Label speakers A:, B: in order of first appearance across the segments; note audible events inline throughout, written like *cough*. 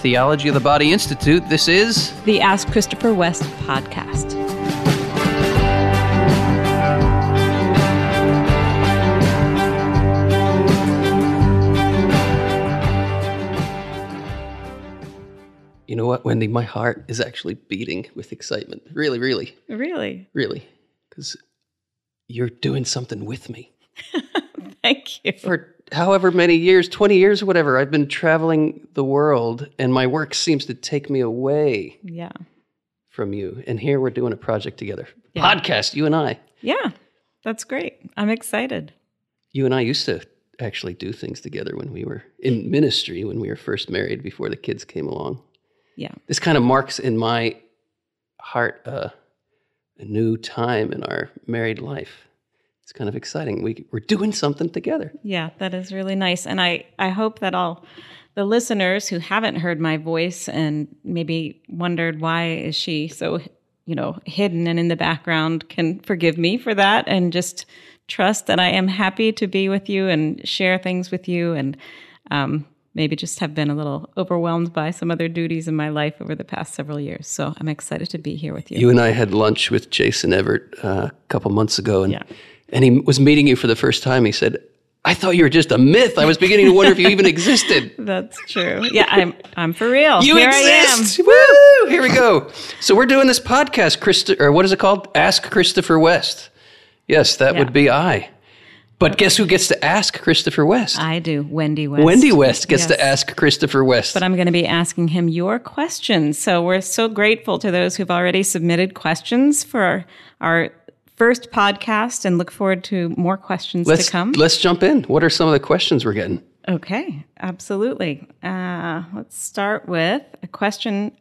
A: Theology of the Body Institute. This is
B: the Ask Christopher West podcast.
A: You know what, Wendy? My heart is actually beating with excitement. Really, really,
B: Really?
A: really. Because you're doing something with me. *laughs*
B: Thank you.
A: For however many years 20 years, whatever I've been traveling the world, and my work seems to take me away
B: Yeah.
A: from you. And here we're doing a project together.
B: Yeah.
A: Podcast, you and I.
B: Yeah. That's great. I'm excited.
A: You and I used to actually do things together when we were in ministry, when we were first married before the kids came along.
B: Yeah.
A: This kind of marks in my heart uh, a new time in our married life. It's kind of exciting. We, we're doing something together.
B: Yeah, that is really nice. And I, I hope that all the listeners who haven't heard my voice and maybe wondered why is she so, you know, hidden and in the background can forgive me for that and just trust that I am happy to be with you and share things with you and um, maybe just have been a little overwhelmed by some other duties in my life over the past several years. So I'm excited to be here with you.
A: You and I had lunch with Jason Evert uh, a couple months ago, and
B: Yeah.
A: And he was meeting you for the first time. He said, "I thought you were just a myth. I was beginning to wonder if you even existed." *laughs*
B: That's true. Yeah, I'm I'm for real.
A: You
B: Here
A: exist. Woo! Here we go. So we're doing this podcast, Christo- or what is it called? Ask Christopher West. Yes, that
B: Yeah.
A: would be I. But guess who gets to ask Christopher West?
B: I do. Wendy West.
A: Wendy West gets to ask Christopher West.
B: But I'm going to be asking him your questions. So we're so grateful to those who've already submitted questions for our, our first podcast and look forward to more questions
A: let's
B: to come.
A: let's jump in. What are some of the questions we're getting?
B: Okay, absolutely. Uh, let's start with a question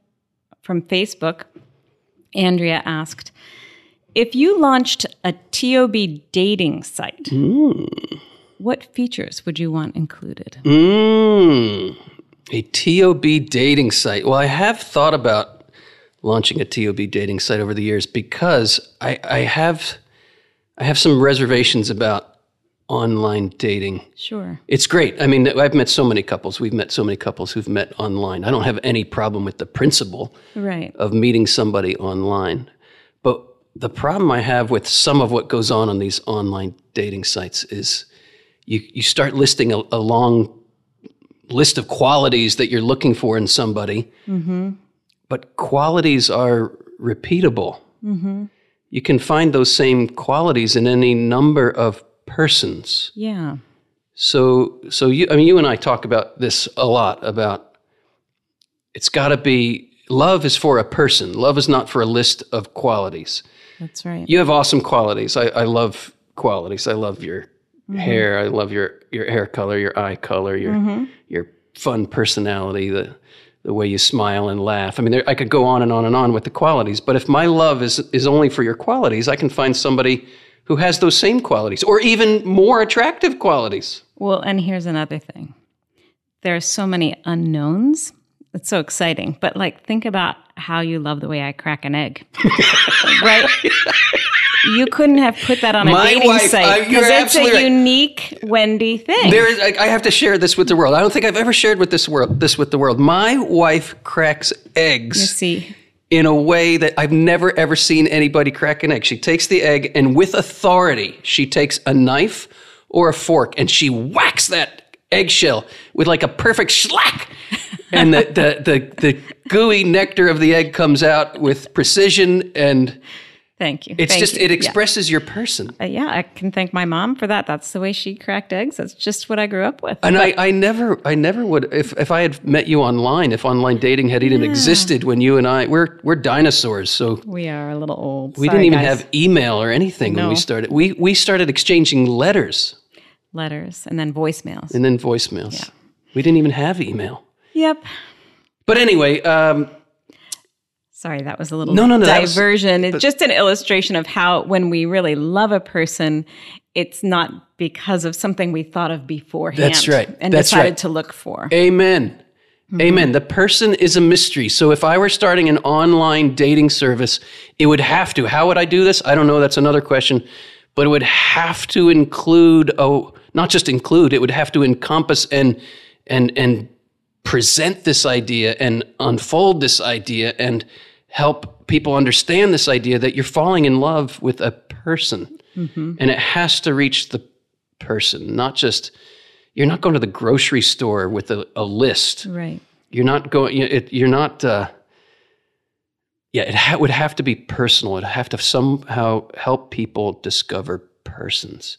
B: from Facebook. Andrea asked If you launched a TOB dating site,
A: Hmm.
B: what features would you want included?
A: Mm, a TOB dating site. Well, I have thought about launching a TOB dating site over the years because I, I have I have some reservations about online dating.
B: Sure.
A: It's great. I mean, I've met so many couples. We've met so many couples who've met online. I don't have any problem with the principle
B: Right.
A: of meeting somebody online. But the problem I have with some of what goes on on these online dating sites is you, you start listing a, a long list of qualities that you're looking for in somebody, mm-hmm. But qualities are repeatable. Mm-hmm. You can find those same qualities in any number of persons.
B: Yeah.
A: So, so you, I mean, you and I talk about this a lot about it's got to be love is for a person. Love is not for a list of qualities.
B: That's right.
A: You have awesome qualities. I, I love qualities. I love your mm-hmm. hair. I love your your hair color, your eye color, your mm-hmm. your fun personality, the the way you smile and laugh. I mean, there, I could go on and on and on with the qualities. But if my love is is only for your qualities, I can find somebody who has those same qualities or even more attractive qualities.
B: Well, and here's another thing. There are so many unknowns. It's so exciting. But like think about how you love the way I crack an egg. *laughs* right? You couldn't have put that on a
A: My
B: dating
A: wife-
B: site because it's a
A: right.
B: unique Wendy thing.
A: There is. I, I have to share this with the world. I don't think I've ever shared with this world. This with the world. My wife cracks
B: you
A: eggs
B: see,
A: in a way that I've never ever seen anybody crack an egg. She takes the egg and with authority, she takes a knife or a fork and she whacks that eggshell with like a perfect schlack. And the, the, the, the gooey nectar of the egg comes out with precision and
B: thank you.
A: it's
B: Thank
A: just,
B: you.
A: it
B: Yeah.
A: expresses your person.
B: Uh, yeah, I can thank my mom for that. That's the way she cracked eggs. That's just what I grew up with.
A: And I, I never, I never would. If, if I had met you online, if online dating had even existed when you and I, we're we're dinosaurs, so
B: we are a little old.
A: we
B: Sorry,
A: didn't even
B: guys.
A: have email or anything when we started. We we started exchanging letters
B: letters and then voicemails.
A: and then voicemails. yeah. We didn't even have email.
B: Yep.
A: But anyway, um,
B: Sorry, that was a little
A: No, no, no, that was-
B: diversion. it's just an illustration of how when we really love a person, it's not because of something we thought of beforehand.
A: That's right.
B: And
A: That's
B: decided
A: right.
B: to look for.
A: Amen. Amen. The person is a mystery. So if I were starting an online dating service, it would have to. How would I do this? I don't know. That's another question. But it would have to include, oh, not just include, it would have to encompass and and and present this idea and unfold this idea and help people understand this idea that you're falling in love with a person. And it has to reach the person, not just, you're not going to the grocery store with a, a list.
B: Right.
A: You're not going, you- it, you're not, uh, yeah, it ha- would have to be personal. It'd have to somehow help people discover persons.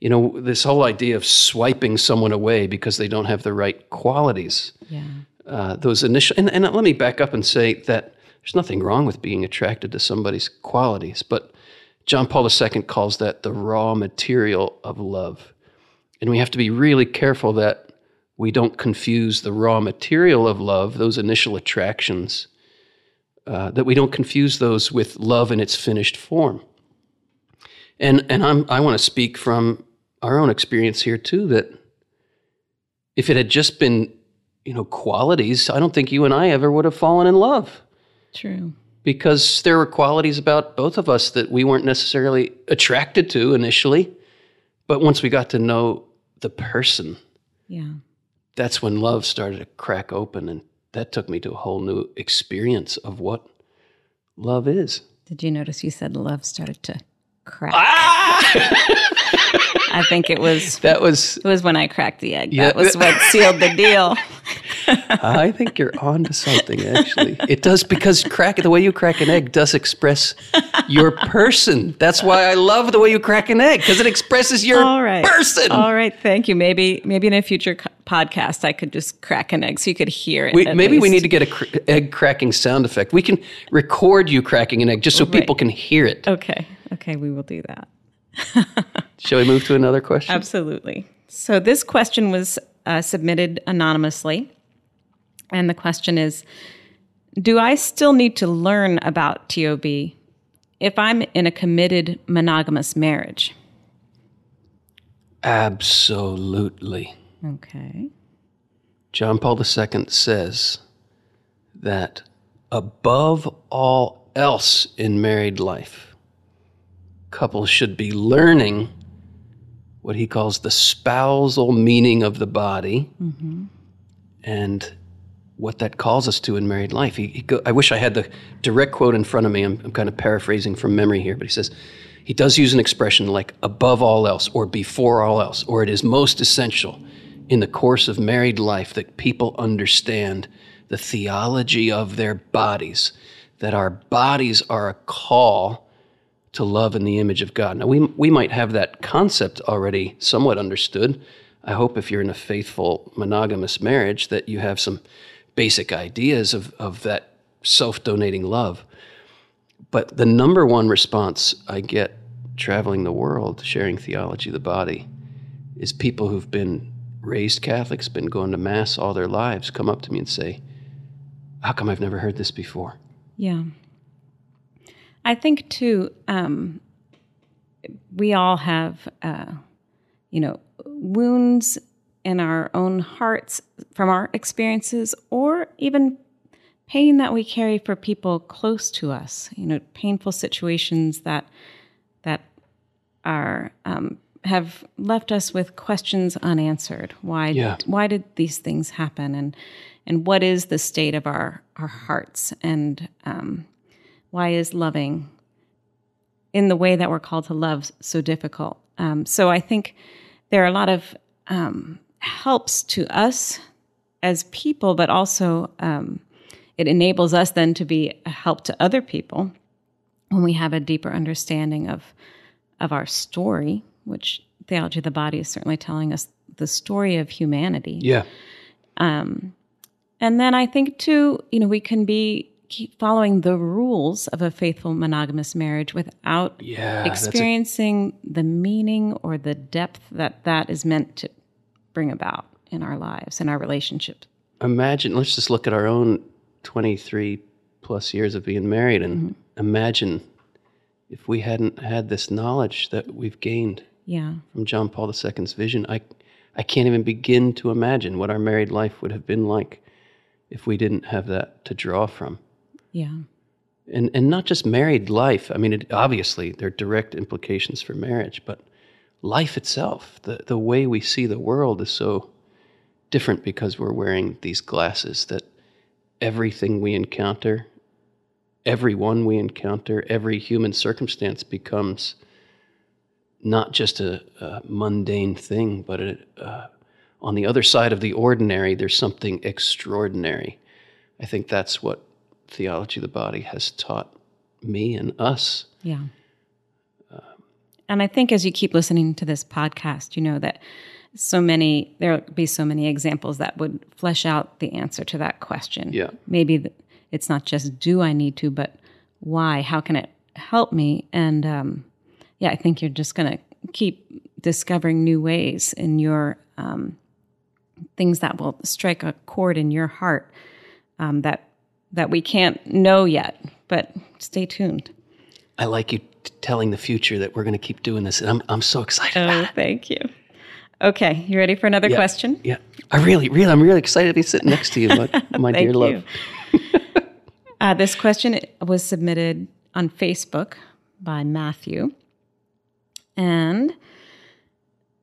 A: You know, this whole idea of swiping someone away because they don't have the right qualities.
B: Yeah.
A: uh, those initial and, and let me back up and say that there's nothing wrong with being attracted to somebody's qualities but john paul ii calls that the raw material of love. And we have to be really careful that we don't confuse the raw material of love those initial attractions uh, that we don't confuse those with love in its finished form and and i'm i want to speak from our own experience here too that if it had just been you know qualities i don't think you and i ever would have fallen in love
B: True.
A: because there were qualities about both of us that we weren't necessarily attracted to initially but once we got to know the person
B: Yeah.
A: that's when love started to crack open and that took me to a whole new experience of what love is
B: Did you notice you said love started to crack?
A: ah!
B: I think it was *laughs*
A: that was
B: it was when I cracked the egg.
A: Yeah.
B: That was what sealed the deal. *laughs*
A: I think you're on to something, actually. It does because crack the way you crack an egg does express your person. That's why I love the way you crack an egg because it expresses your
B: All right.
A: person.
B: All right. Thank you. Maybe maybe in a future co- podcast I could just crack an egg so you could hear it.
A: We, maybe we need to get a cr- egg cracking sound effect. We can record you cracking an egg just so people can hear it.
B: Okay. Okay. We will do that. *laughs*
A: Shall we move to another question?
B: Absolutely. So this question was uh, submitted anonymously, and the question is: Do I still need to learn about TOB if I'm in a committed monogamous marriage?
A: Absolutely.
B: Okay.
A: John Paul II says that above all else in married life, couples should be learning what he calls the spousal meaning of the body mm-hmm. and what that calls us to in married life. He, he go, I wish I had the direct quote in front of me. I'm, I'm kind of paraphrasing from memory here, but he says, he does use an expression like above all else or before all else, or it is most essential in the course of married life that people understand the theology of their bodies, that our bodies are a call to love in the image of God. Now, we, we might have that concept already somewhat understood. I hope if you're in a faithful monogamous marriage that you have some basic ideas of, of that self donating love. But the number one response I get traveling the world, sharing theology of the body, is people who've been raised Catholics, been going to Mass all their lives, come up to me and say, How come I've never heard this before?
B: Yeah. I think too, um, we all have, uh, you know, wounds in our own hearts from our experiences, or even pain that we carry for people close to us. You know, painful situations that that are um, have left us with questions unanswered. Why?
A: Yeah.
B: Why did these things happen? And and what is the state of our our hearts? And um, why is loving in the way that we're called to love so difficult? Um, so I think there are a lot of um, helps to us as people, but also um, it enables us then to be a help to other people when we have a deeper understanding of of our story, which theology of the body is certainly telling us the story of humanity.
A: Yeah.
B: And then I think too, you know, we can be keep following the rules of a faithful monogamous marriage without
A: Yeah. that's a-
B: experiencing the meaning or the depth that that is meant to bring about in our lives and our relationships.
A: imagine let's just look at our own 23 plus years of being married and mm-hmm. imagine if we hadn't had this knowledge that we've gained
B: Yeah.
A: from John Paul II's vision I I can't even begin to imagine what our married life would have been like if we didn't have that to draw from
B: Yeah.
A: and and not just married life I mean it, obviously there are direct implications for marriage but life itself the the way we see the world is so different because we're wearing these glasses that everything we encounter, everyone we encounter, every human circumstance becomes not just a, a mundane thing, but a, uh, on the other side of the ordinary, there's something extraordinary. I think that's what theology of the body has taught me and us.
B: Yeah. and I think as you keep listening to this podcast, you know that so many, there'll be so many examples that would flesh out the answer to that question.
A: Yeah.
B: Maybe it's not just do I need to, but why? How can it help me? And um, yeah, I think you're just going to keep discovering new ways in your um, things that will strike a chord in your heart um, that that we can't know yet. But stay tuned.
A: I like you t- telling the future that we're going to keep doing this, and I'm, I'm so excited.
B: Oh, thank you. Okay, you ready for another
A: Yeah.
B: question?
A: Yeah, I really, really, I'm really excited to be sitting next to you, my, *laughs* my dear love.
B: you. *laughs* uh, this question was submitted on Facebook by Matthew. And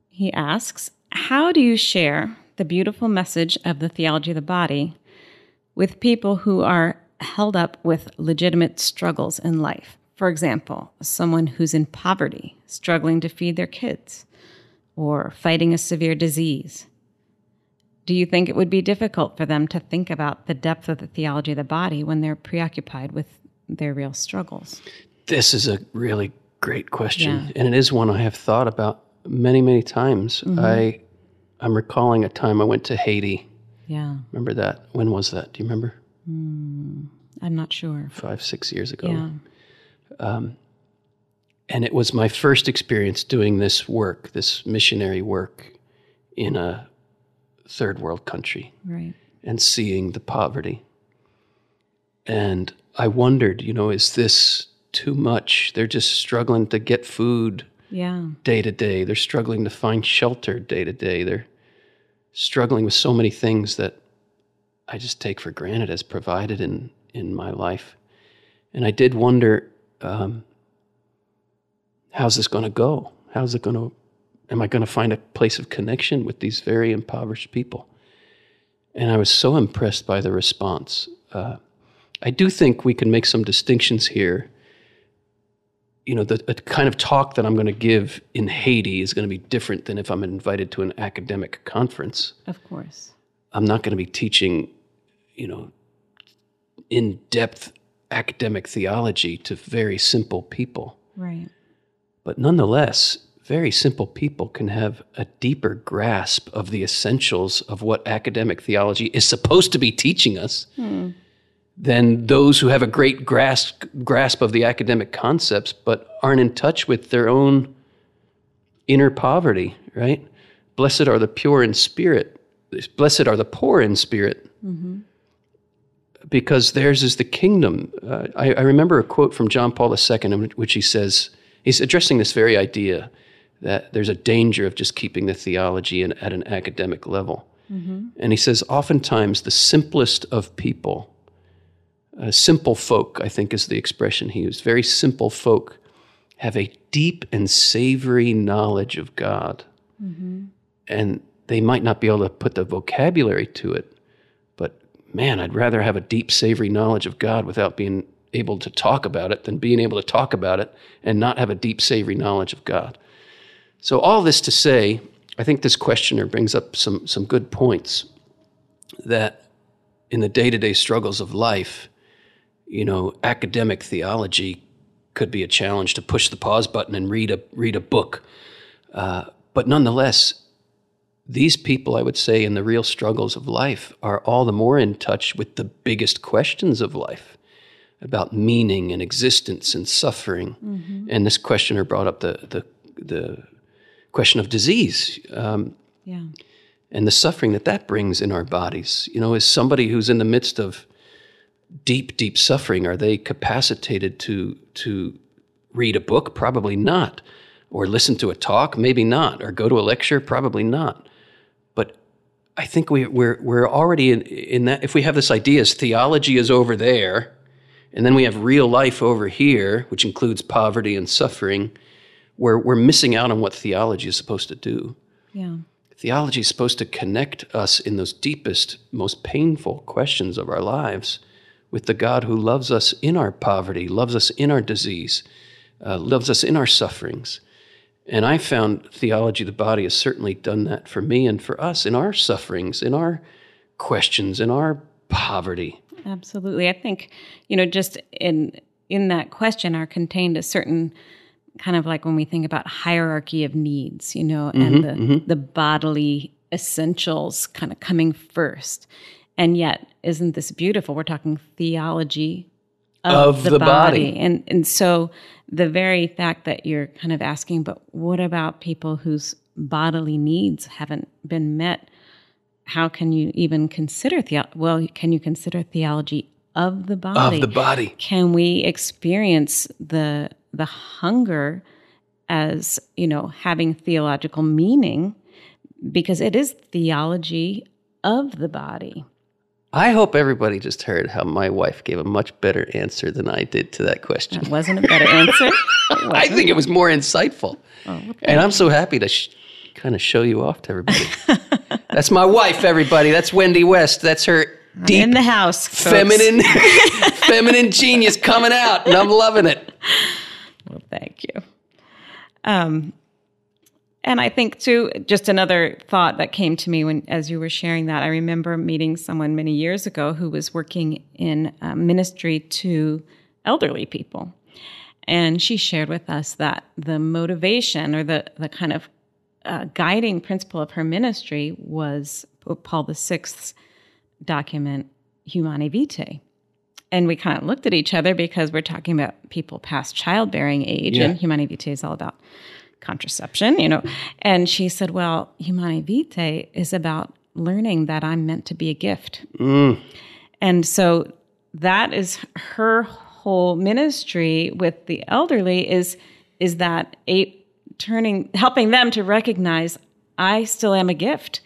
B: he asks How do you share the beautiful message of the theology of the body with people who are held up with legitimate struggles in life? For example, someone who's in poverty, struggling to feed their kids, or fighting a severe disease. Do you think it would be difficult for them to think about the depth of the theology of the body when they're preoccupied with their real struggles?
A: This is a really great question,
B: Yeah.
A: and it is one I have thought about many, many times.
B: Mm-hmm.
A: I, I'm recalling a time I went to Haiti.
B: Yeah,
A: Remember that? When was that? Do you remember?
B: I'm not sure.
A: Five, six years ago.
B: Yeah, Um,
A: And it was my first experience doing this work, this missionary work in a third world country
B: right.
A: and seeing the poverty. And I wondered, you know, is this too much? They're just struggling to get food
B: Yeah,
A: day to day. They're struggling to find shelter day to day. They're struggling with so many things that I just take for granted as provided in, in my life. And I did wonder um, how's this going to go? How's it going to, am I going to find a place of connection with these very impoverished people? And I was so impressed by the response. Uh, I do think we can make some distinctions here you know, the, the kind of talk that I'm going to give in Haiti is going to be different than if I'm invited to an academic conference.
B: of course.
A: I'm not going to be teaching, you know, in depth academic theology to very simple people.
B: Right.
A: But nonetheless, very simple people can have a deeper grasp of the essentials of what academic theology is supposed to be teaching us hmm. Than those who have a great grasp, grasp of the academic concepts but aren't in touch with their own inner poverty, right? Blessed are the pure in spirit. Blessed are the poor in spirit. Because theirs is the kingdom. Uh, I, I remember a quote from John Paul II in which he says, he's addressing this very idea that there's a danger of just keeping the theology in, at an academic level. And he says, oftentimes the simplest of people, uh, simple folk, I think is the expression he used, very simple folk have a deep and savory knowledge of God. And they might not be able to put the vocabulary to it, but man, I'd rather have a deep, savory knowledge of God without being able to talk about it than being able to talk about it and not have a deep, savory knowledge of God. So, all this to say, I think this questioner brings up some, some good points that in the day to day struggles of life, you know, academic theology could be a challenge to push the pause button and read a, read a book. Uh, but nonetheless, these people, I would say, in the real struggles of life are all the more in touch with the biggest questions of life about meaning and existence and suffering. And this questioner brought up the, the, the question of disease. Um,
B: Yeah.
A: and the suffering that that brings in our bodies. You know, as somebody who's in the midst of deep, deep suffering, are they capacitated to to read a book? Probably not. Or listen to a talk? Maybe not. Or go to a lecture? Probably not. But I think we, we're we're already in, in that. If we have this idea as theology is over there, and then we have real life over here, which includes poverty and suffering, we're we're missing out on what theology is supposed to do
B: Yeah.
A: theology is supposed to connect us in those deepest, most painful questions of our lives with the God who loves us in our poverty, loves us in our disease, uh, loves us in our sufferings. And I found theology of the body has certainly done that for me and for us in our sufferings, in our questions, in our poverty.
B: Absolutely. I think, you know, just in in that question are contained a certain kind of like when we think about hierarchy of needs, you know, and mm-hmm, the mm-hmm. the bodily essentials kind of coming first. And yet, isn't this beautiful? We're talking theology of, of the, the body. body. And and so the very fact that you're kind of asking, but what about people whose bodily needs haven't been met? How can you even consider the well? Can you consider theology of the body?
A: Of the body.
B: Can we experience the the hunger as you know having theological meaning? Because it is theology of the body.
A: I hope everybody just heard how my wife gave a much better answer than I did to that question.
B: That wasn't a better answer. *laughs*
A: I think it was more insightful. Oh, okay. And I'm so happy to sh- kind of show you off to everybody. *laughs* That's my wife, everybody. That's Wendy West. That's her deep
B: in the house,
A: feminine, *laughs* feminine genius coming out, and I'm loving it.
B: Well, thank you. Um, and I think too, just another thought that came to me when, as you were sharing that, I remember meeting someone many years ago who was working in ministry to elderly people, and she shared with us that the motivation or the the kind of uh, guiding principle of her ministry was Paul VI's document Humanae Vitae. And we kind of looked at each other because we're talking about people past childbearing age, yeah. and Humanae Vitae is all about contraception, you know. And she said, Well, Humanae Vitae is about learning that I'm meant to be a gift. Mm. And so that is her whole ministry with the elderly is is that a turning helping them to recognize I still am a gift.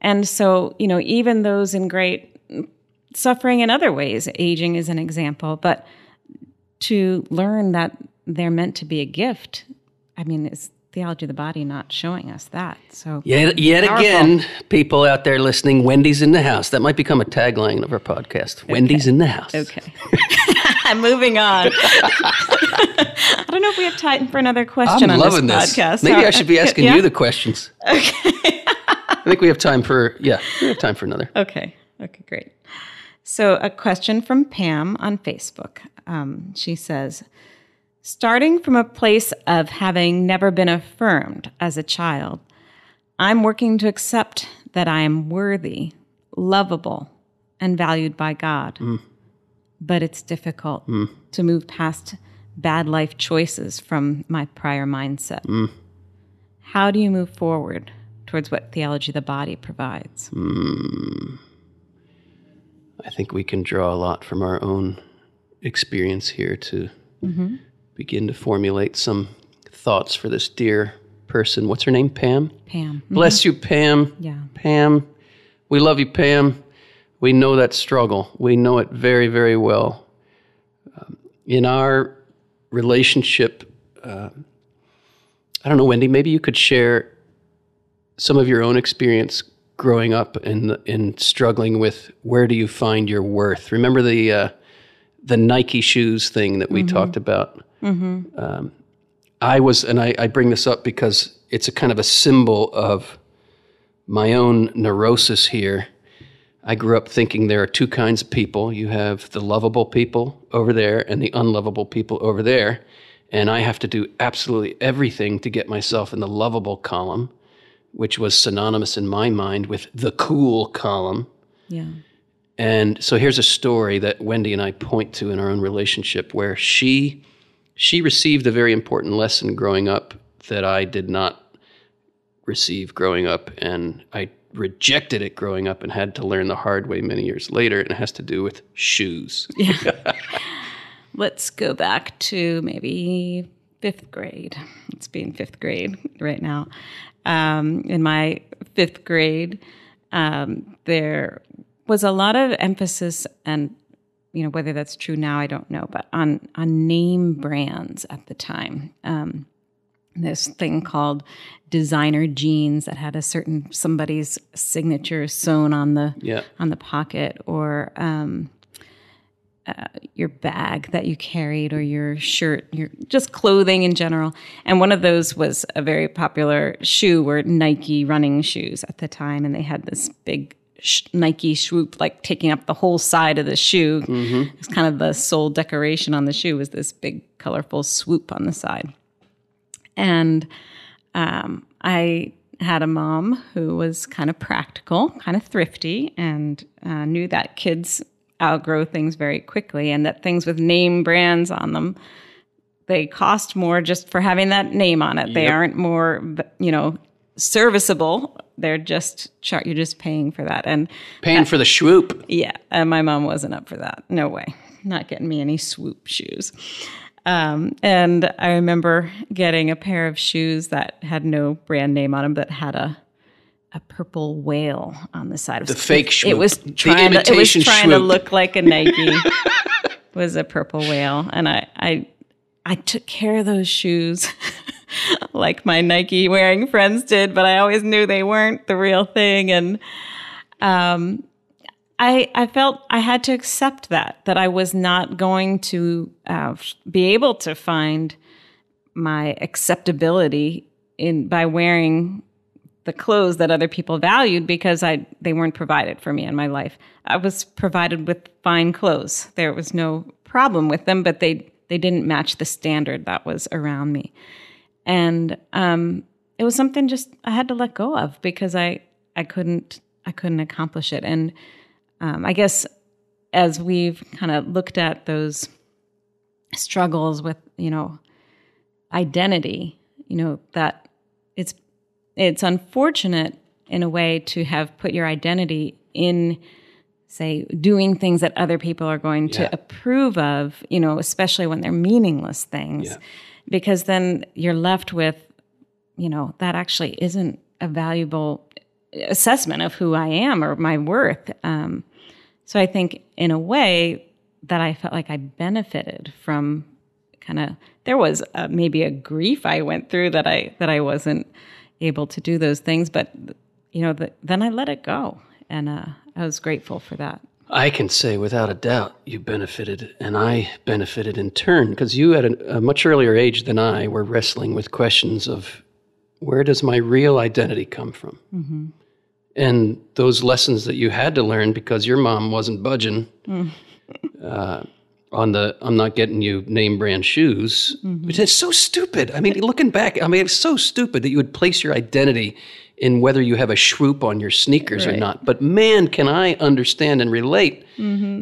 B: And so, you know, even those in great suffering in other ways, aging is an example, but to learn that they're meant to be a gift I mean, is theology of the body not showing us that? So
A: yet, yet again, people out there listening, Wendy's in the house. That might become a tagline of our podcast. Okay. Wendy's in the house.
B: Okay. I'm *laughs* moving on. *laughs* I don't know if we have time for another question I'm on loving this, this podcast.
A: Maybe I should be *laughs* asking yeah? you the questions. Okay. I think we have time for yeah, we have time for another.
B: Okay. Okay, great. So a question from Pam on Facebook. Um, she says, Starting from a place of having never been affirmed as a child, I'm working to accept that I am worthy, lovable, and valued by God. Mm. But it's difficult mm. to move past bad life choices from my prior mindset. Mm. How do you move forward towards what theology of the body provides?
A: Mm. I think we can draw a lot from our own experience here to mm-hmm begin to formulate some thoughts for this dear person. What's her name? Pam?
B: Pam.
A: Mm-hmm. Bless you, Pam.
B: Yeah.
A: Pam. We love you, Pam. We know that struggle. We know it very, very well. Um, in our relationship, uh, I don't know, Wendy, maybe you could share some of your own experience growing up and in struggling with where do you find your worth? Remember the uh, the Nike shoes thing that we mm-hmm. talked about? Mm-hmm. Um, I was, and I, I bring this up because it's a kind of a symbol of my own neurosis here. I grew up thinking there are two kinds of people. You have the lovable people over there and the unlovable people over there. And I have to do absolutely everything to get myself in the lovable column, which was synonymous in my mind with the cool column.
B: Yeah.
A: And so here's a story that Wendy and I point to in our own relationship where she she received a very important lesson growing up that I did not receive growing up, and I rejected it growing up and had to learn the hard way many years later. And it has to do with shoes. Yeah. *laughs*
B: Let's go back to maybe fifth grade. It's being fifth grade right now. Um, in my fifth grade, um, there was a lot of emphasis and you know whether that's true now i don't know but on on name brands at the time um, this thing called designer jeans that had a certain somebody's signature sewn on the
A: Yeah.
B: on the pocket or um, uh, your bag that you carried or your shirt, your just clothing in general. And one of those was a very popular shoe, were Nike running shoes at the time, and they had this big sh- Nike swoop, like taking up the whole side of the shoe. It's kind of the sole decoration on the shoe was this big colorful swoop on the side. And um, I had a mom who was kind of practical, kind of thrifty, and uh, knew that kids outgrow things very quickly and that things with name brands on them they cost more just for having that name on it they
A: Yep.
B: aren't more you know serviceable they're just char- you're just paying for that and
A: Paying for the swoop.
B: yeah, and my mom wasn't up for that. No way. Not getting me any swoop shoes. Um, and I remember getting a pair of shoes that had no brand name on them, but had a a purple whale on the side of
A: The fake
B: It
A: swoop.
B: was
A: The
B: trying to, it was trying to look like a Nike. It *laughs* was a purple whale, and I I I took care of those shoes. *laughs* *laughs* like my Nike wearing friends did, but I always knew they weren't the real thing. And um, I, I felt I had to accept that, that I was not going to uh, be able to find my acceptability in by wearing the clothes that other people valued because I they weren't provided for me in my life. I was provided with fine clothes. There was no problem with them, but they they didn't match the standard that was around me. And um, it was something just I had to let go of because I I couldn't I couldn't accomplish it. And um, I guess as we've kind of looked at those struggles with you know identity, you know that it's it's unfortunate in a way to have put your identity in say doing things that other people are going to approve of you know especially when they're meaningless things
A: Yeah.
B: Because then you're left with you know that actually isn't a valuable assessment of who i am or my worth. Um, so i think in a way that i felt like i benefited from kind of there was uh maybe a grief i went through that i that i wasn't able to do those things but you know the, then i let it go. And uh, i was grateful for that
A: I can say without a doubt you benefited, and I benefited in turn because you, at a, a much earlier age than I, were wrestling with questions of where does my real identity come from? And those lessons that you had to learn because your mom wasn't budging uh, on the I'm not getting you name brand shoes, which is so stupid. I mean, looking back, I mean, it's so stupid that you would place your identity in whether you have a shroop on your sneakers or not. But man, can I understand and relate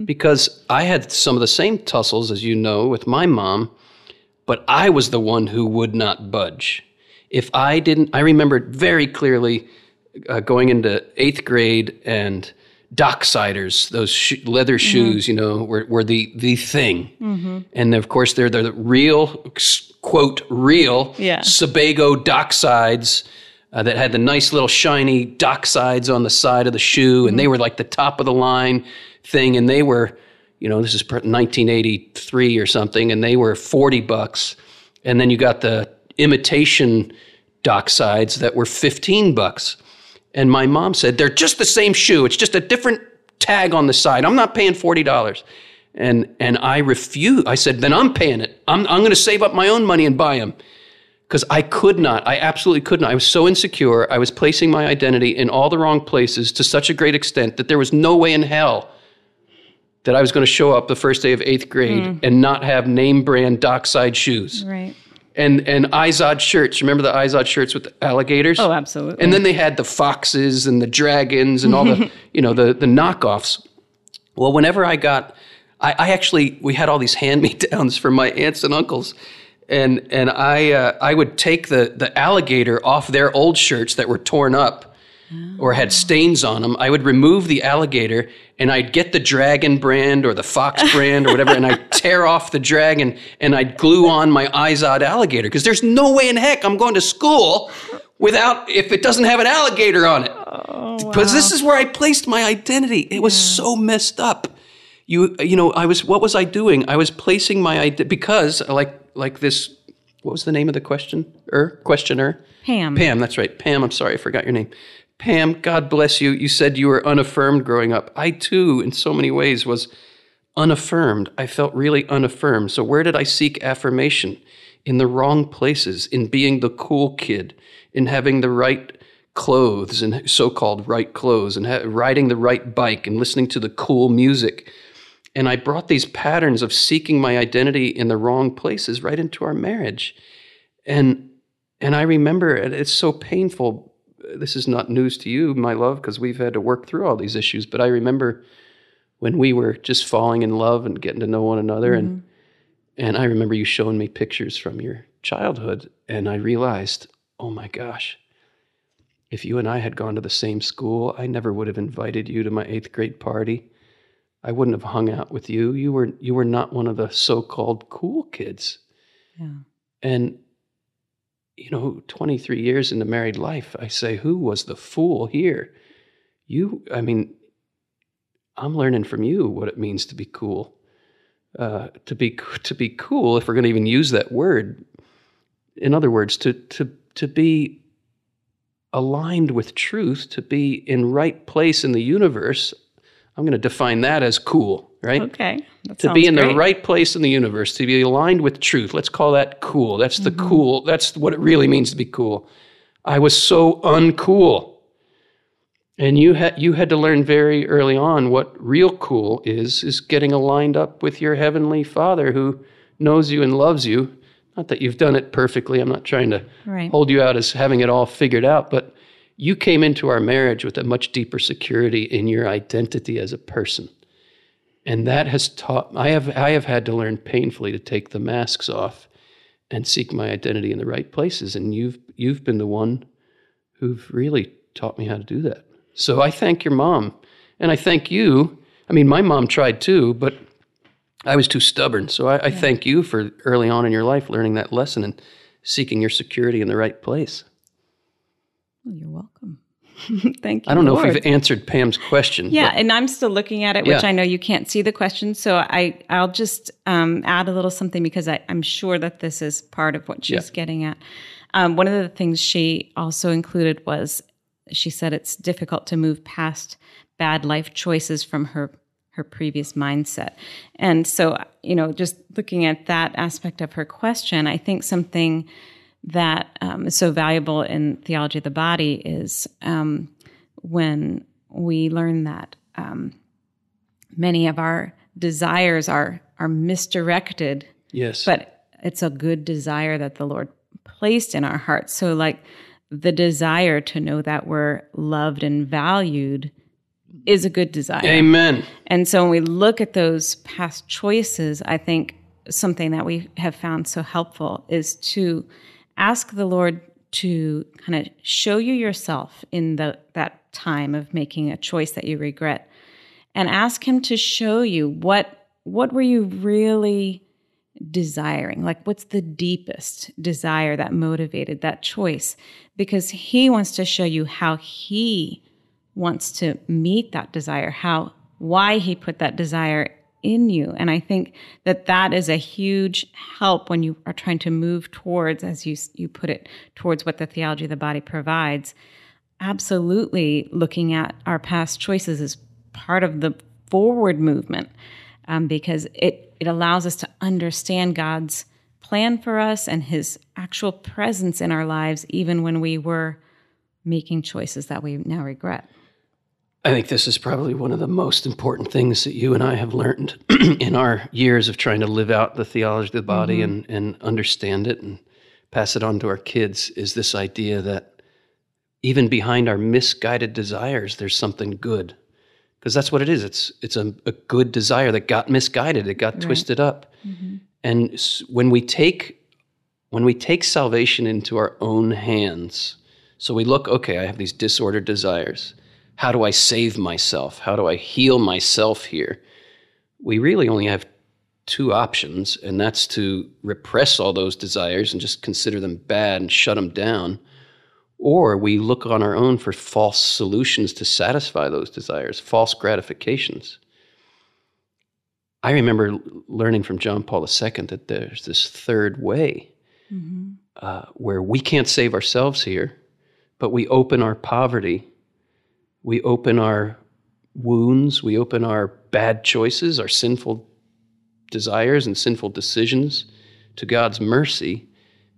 A: because I had some of the same tussles, as you know, with my mom, but I was the one who would not budge. If I didn't, I remember very clearly uh, going into eighth grade and Docksiders, those sh- leather mm-hmm. shoes, you know, were, were the the thing. Mm-hmm. And of course, they're the real quote real
B: Yeah.
A: Sebago Docksides uh, that had the nice little shiny Docksides on the side of the shoe, and mm-hmm. they were like the top of the line thing, and they were, you know, this is 1983 or something, and they were 40 bucks, and then you got the imitation Docksides that were 15 bucks. And my mom said, they're just the same shoe. It's just a different tag on the side. I'm not paying $40. And, and I refused. I said, then I'm paying it. I'm, I'm going to save up my own money and buy them. Because I could not. I absolutely could not. I was so insecure. I was placing my identity in all the wrong places to such a great extent that there was no way in hell that I was going to show up the first day of eighth grade mm. and not have name brand dockside shoes
B: right
A: and and Izod shirts. Remember the Izod shirts with the alligators?
B: oh absolutely
A: And then they had the foxes and the dragons and all the *laughs* you know the the knockoffs. Well, whenever I got, I, I actually we had all these hand me downs from my aunts and uncles, and and I uh, I would take the the alligator off their old shirts that were torn up. Or had stains on them. I would remove the alligator and I'd get the dragon brand or the fox *laughs* brand or whatever, and I'd tear off the dragon and I'd glue on my Izod alligator because there's no way in heck I'm going to school without if it doesn't have an alligator on it because this is where I placed my identity. It was so messed up. You you know, I was what was I doing? I was placing my identity because like like this what was the name of the question? Er, questioner?
B: Pam.
A: Pam, that's right. Pam, I'm sorry, I forgot your name. Pam, God bless you. You said you were unaffirmed growing up. I too, in so many ways, was unaffirmed. I felt really unaffirmed. So, where did I seek affirmation? In the wrong places, in being the cool kid, in having the right clothes and so called right clothes, and ha- riding the right bike and listening to the cool music. And I brought these patterns of seeking my identity in the wrong places right into our marriage. And and I remember it's so painful. This is not news to you, my love, because we've had to work through all these issues. But I remember when we were just falling in love and getting to know one another and mm-hmm. and I remember you showing me pictures from your childhood and I realized, "Oh my gosh. If you and I had gone to the same school, I never would have invited you to my 8th grade party. I wouldn't have hung out with you. You were you were not one of the so-called cool kids."
B: Yeah.
A: And you know, 23 years into married life, I say, who was the fool here? You, I mean, I'm learning from you what it means to be cool. Uh, to be to be cool, if we're going to even use that word. In other words, to to to be aligned with truth, to be in right place in the universe. I'm going to define that as cool, right?
B: Okay.
A: To be in
B: great.
A: the right place in the universe, to be aligned with truth. Let's call that cool. That's the
B: Mm-hmm.
A: cool. That's what it really means to be cool. I was so uncool. And you had you had to learn very early on what real cool is is getting aligned up with your heavenly Father who knows you and loves you. Not that you've done it perfectly. I'm not trying to
B: Right.
A: hold you out as having it all figured out, but you came into our marriage with a much deeper security in your identity as a person. And that has taught I have I have had to learn painfully to take the masks off and seek my identity in the right places. And you've you've been the one who've really taught me how to do that. So I thank your mom. And I thank you. I mean, my mom tried too, but I was too stubborn. So I, I thank you for early on in your life learning that lesson and seeking your security in the right place.
B: Well, you're welcome. *laughs* Thank you.
A: I don't know
B: Lord.
A: if we've answered Pam's question.
B: Yeah,
A: but-
B: and I'm still looking at it, which
A: Yeah.
B: I know you can't see the question. So I, I'll just um, add a little something because I, I'm sure that this is part of what she's
A: Yeah.
B: getting at. Um, one of the things she also included was she said it's difficult to move past bad life choices from her her previous mindset. And so, you know, just looking at that aspect of her question, I think something that um, is so valuable in theology of the body is um, when we learn that um, many of our desires are are misdirected,
A: yes.
B: but it's a good desire that the Lord placed in our hearts. So, like the desire to know that we're loved and valued is a good desire.
A: Amen.
B: And so when we look at those past choices, I think something that we have found so helpful is to ask the Lord to kind of show you yourself in the that time of making a choice that you regret and ask him to show you what what were you really desiring? Like what's the deepest desire that motivated that choice? Because he wants to show you how he wants to meet that desire, how why he put that desire in you. And I think that that is a huge help when you are trying to move towards as you you put it towards what the theology of the body provides. Absolutely looking at our past choices is part of the forward movement um, because it it allows us to understand God's plan for us and his actual presence in our lives even when we were making choices that we now regret.
A: I think this is probably one of the most important things that you and I have learned *clears throat* in our years of trying to live out the theology of the body mm-hmm. and, and understand it and pass it on to our kids is this idea that even behind our misguided desires, there's something good. Because that's what it is. It's it's a, a good desire that got misguided. It got twisted up. Mm-hmm. And when we take when we take salvation into our own hands, so we look, okay, I have these disordered desires. How do I save myself? How do I heal myself here? We really only have two options, and that's to repress all those desires and just consider them bad and shut them down. Or we look on our own for false solutions to satisfy those desires, false gratifications. I remember learning from John Paul II that there's this third way. uh, where we can't save ourselves here, but we open our poverty, we open our wounds, we open our bad choices, our sinful desires and sinful decisions to God's mercy,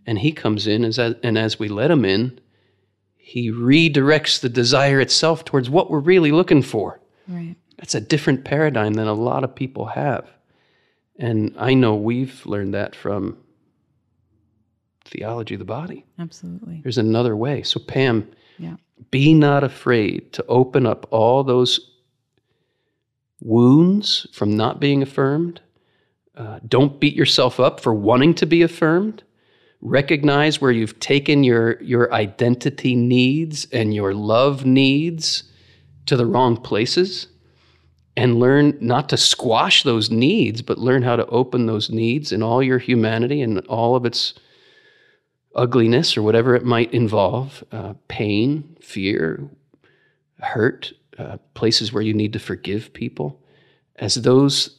A: and He comes in, as, and as we let Him in, He redirects the desire itself towards what we're really looking for.
B: Right.
A: That's a different paradigm than a lot of people have. And I know we've learned that from theology of the body.
B: Absolutely.
A: There's another way. So, Pam, Be not afraid to open up all those wounds from not being affirmed. Uh, don't beat yourself up for wanting to be affirmed. Recognize where you've taken your, your identity needs and your love needs to the wrong places and learn not to squash those needs, but learn how to open those needs in all your humanity and all of its ugliness or whatever it might involve uh, pain, fear, hurt, uh, places where you need to forgive people. As those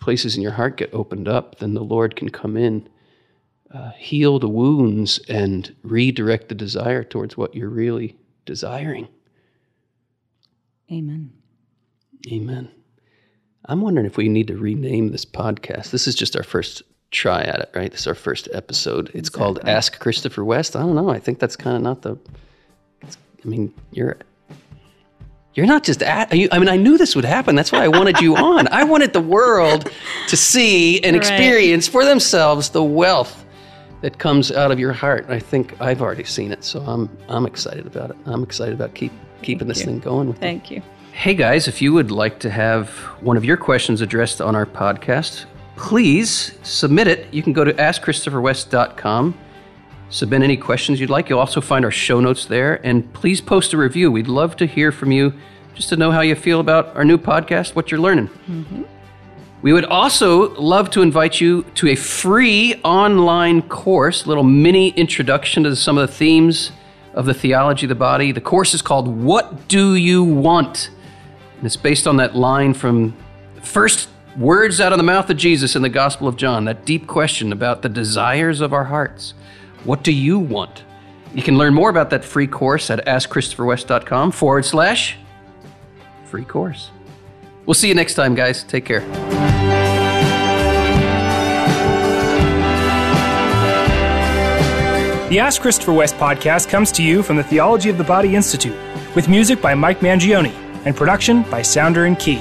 A: places in your heart get opened up, then the Lord can come in, uh, heal the wounds, and redirect the desire towards what you're really desiring.
B: Amen.
A: Amen. I'm wondering if we need to rename this podcast. This is just our first try at it, right? This is our first episode. It's called Ask Christopher West. I don't know. I think that's kind of not the. it's- I mean, you're. You're not just at. You, I mean, I knew this would happen. That's why I wanted you on. I wanted the world to see and
B: Right.
A: experience for themselves the wealth that comes out of your heart. I think I've already seen it, so I'm I'm excited about it. I'm excited about keep keeping this
B: you.
A: thing going with you.
B: Thank you.
A: Hey guys, if you would like to have one of your questions addressed on our podcast, please submit it. You can go to askchristopherwest.com. Submit any questions you'd like. You'll also find our show notes there. And please post a review. We'd love to hear from you just to know how you feel about our new podcast, what you're learning. Mm-hmm. We would also love to invite you to a free online course, a little mini introduction to some of the themes of the theology of the body. The course is called What Do You Want? And it's based on that line from first words out of the mouth of Jesus in the Gospel of John, that deep question about the desires of our hearts. What do you want? You can learn more about that free course at askchristopherwest.com forward slash free course. We'll see you next time, guys. Take care.
C: The Ask Christopher West podcast comes to you from the Theology of the Body Institute, with music by Mike Mangione and production by Sounder and Key.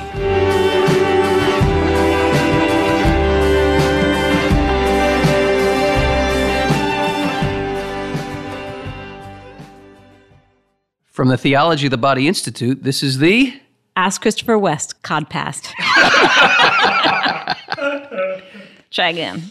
A: From the Theology of the Body Institute, this is the.
B: Ask Christopher West, Codpast. *laughs* Try again.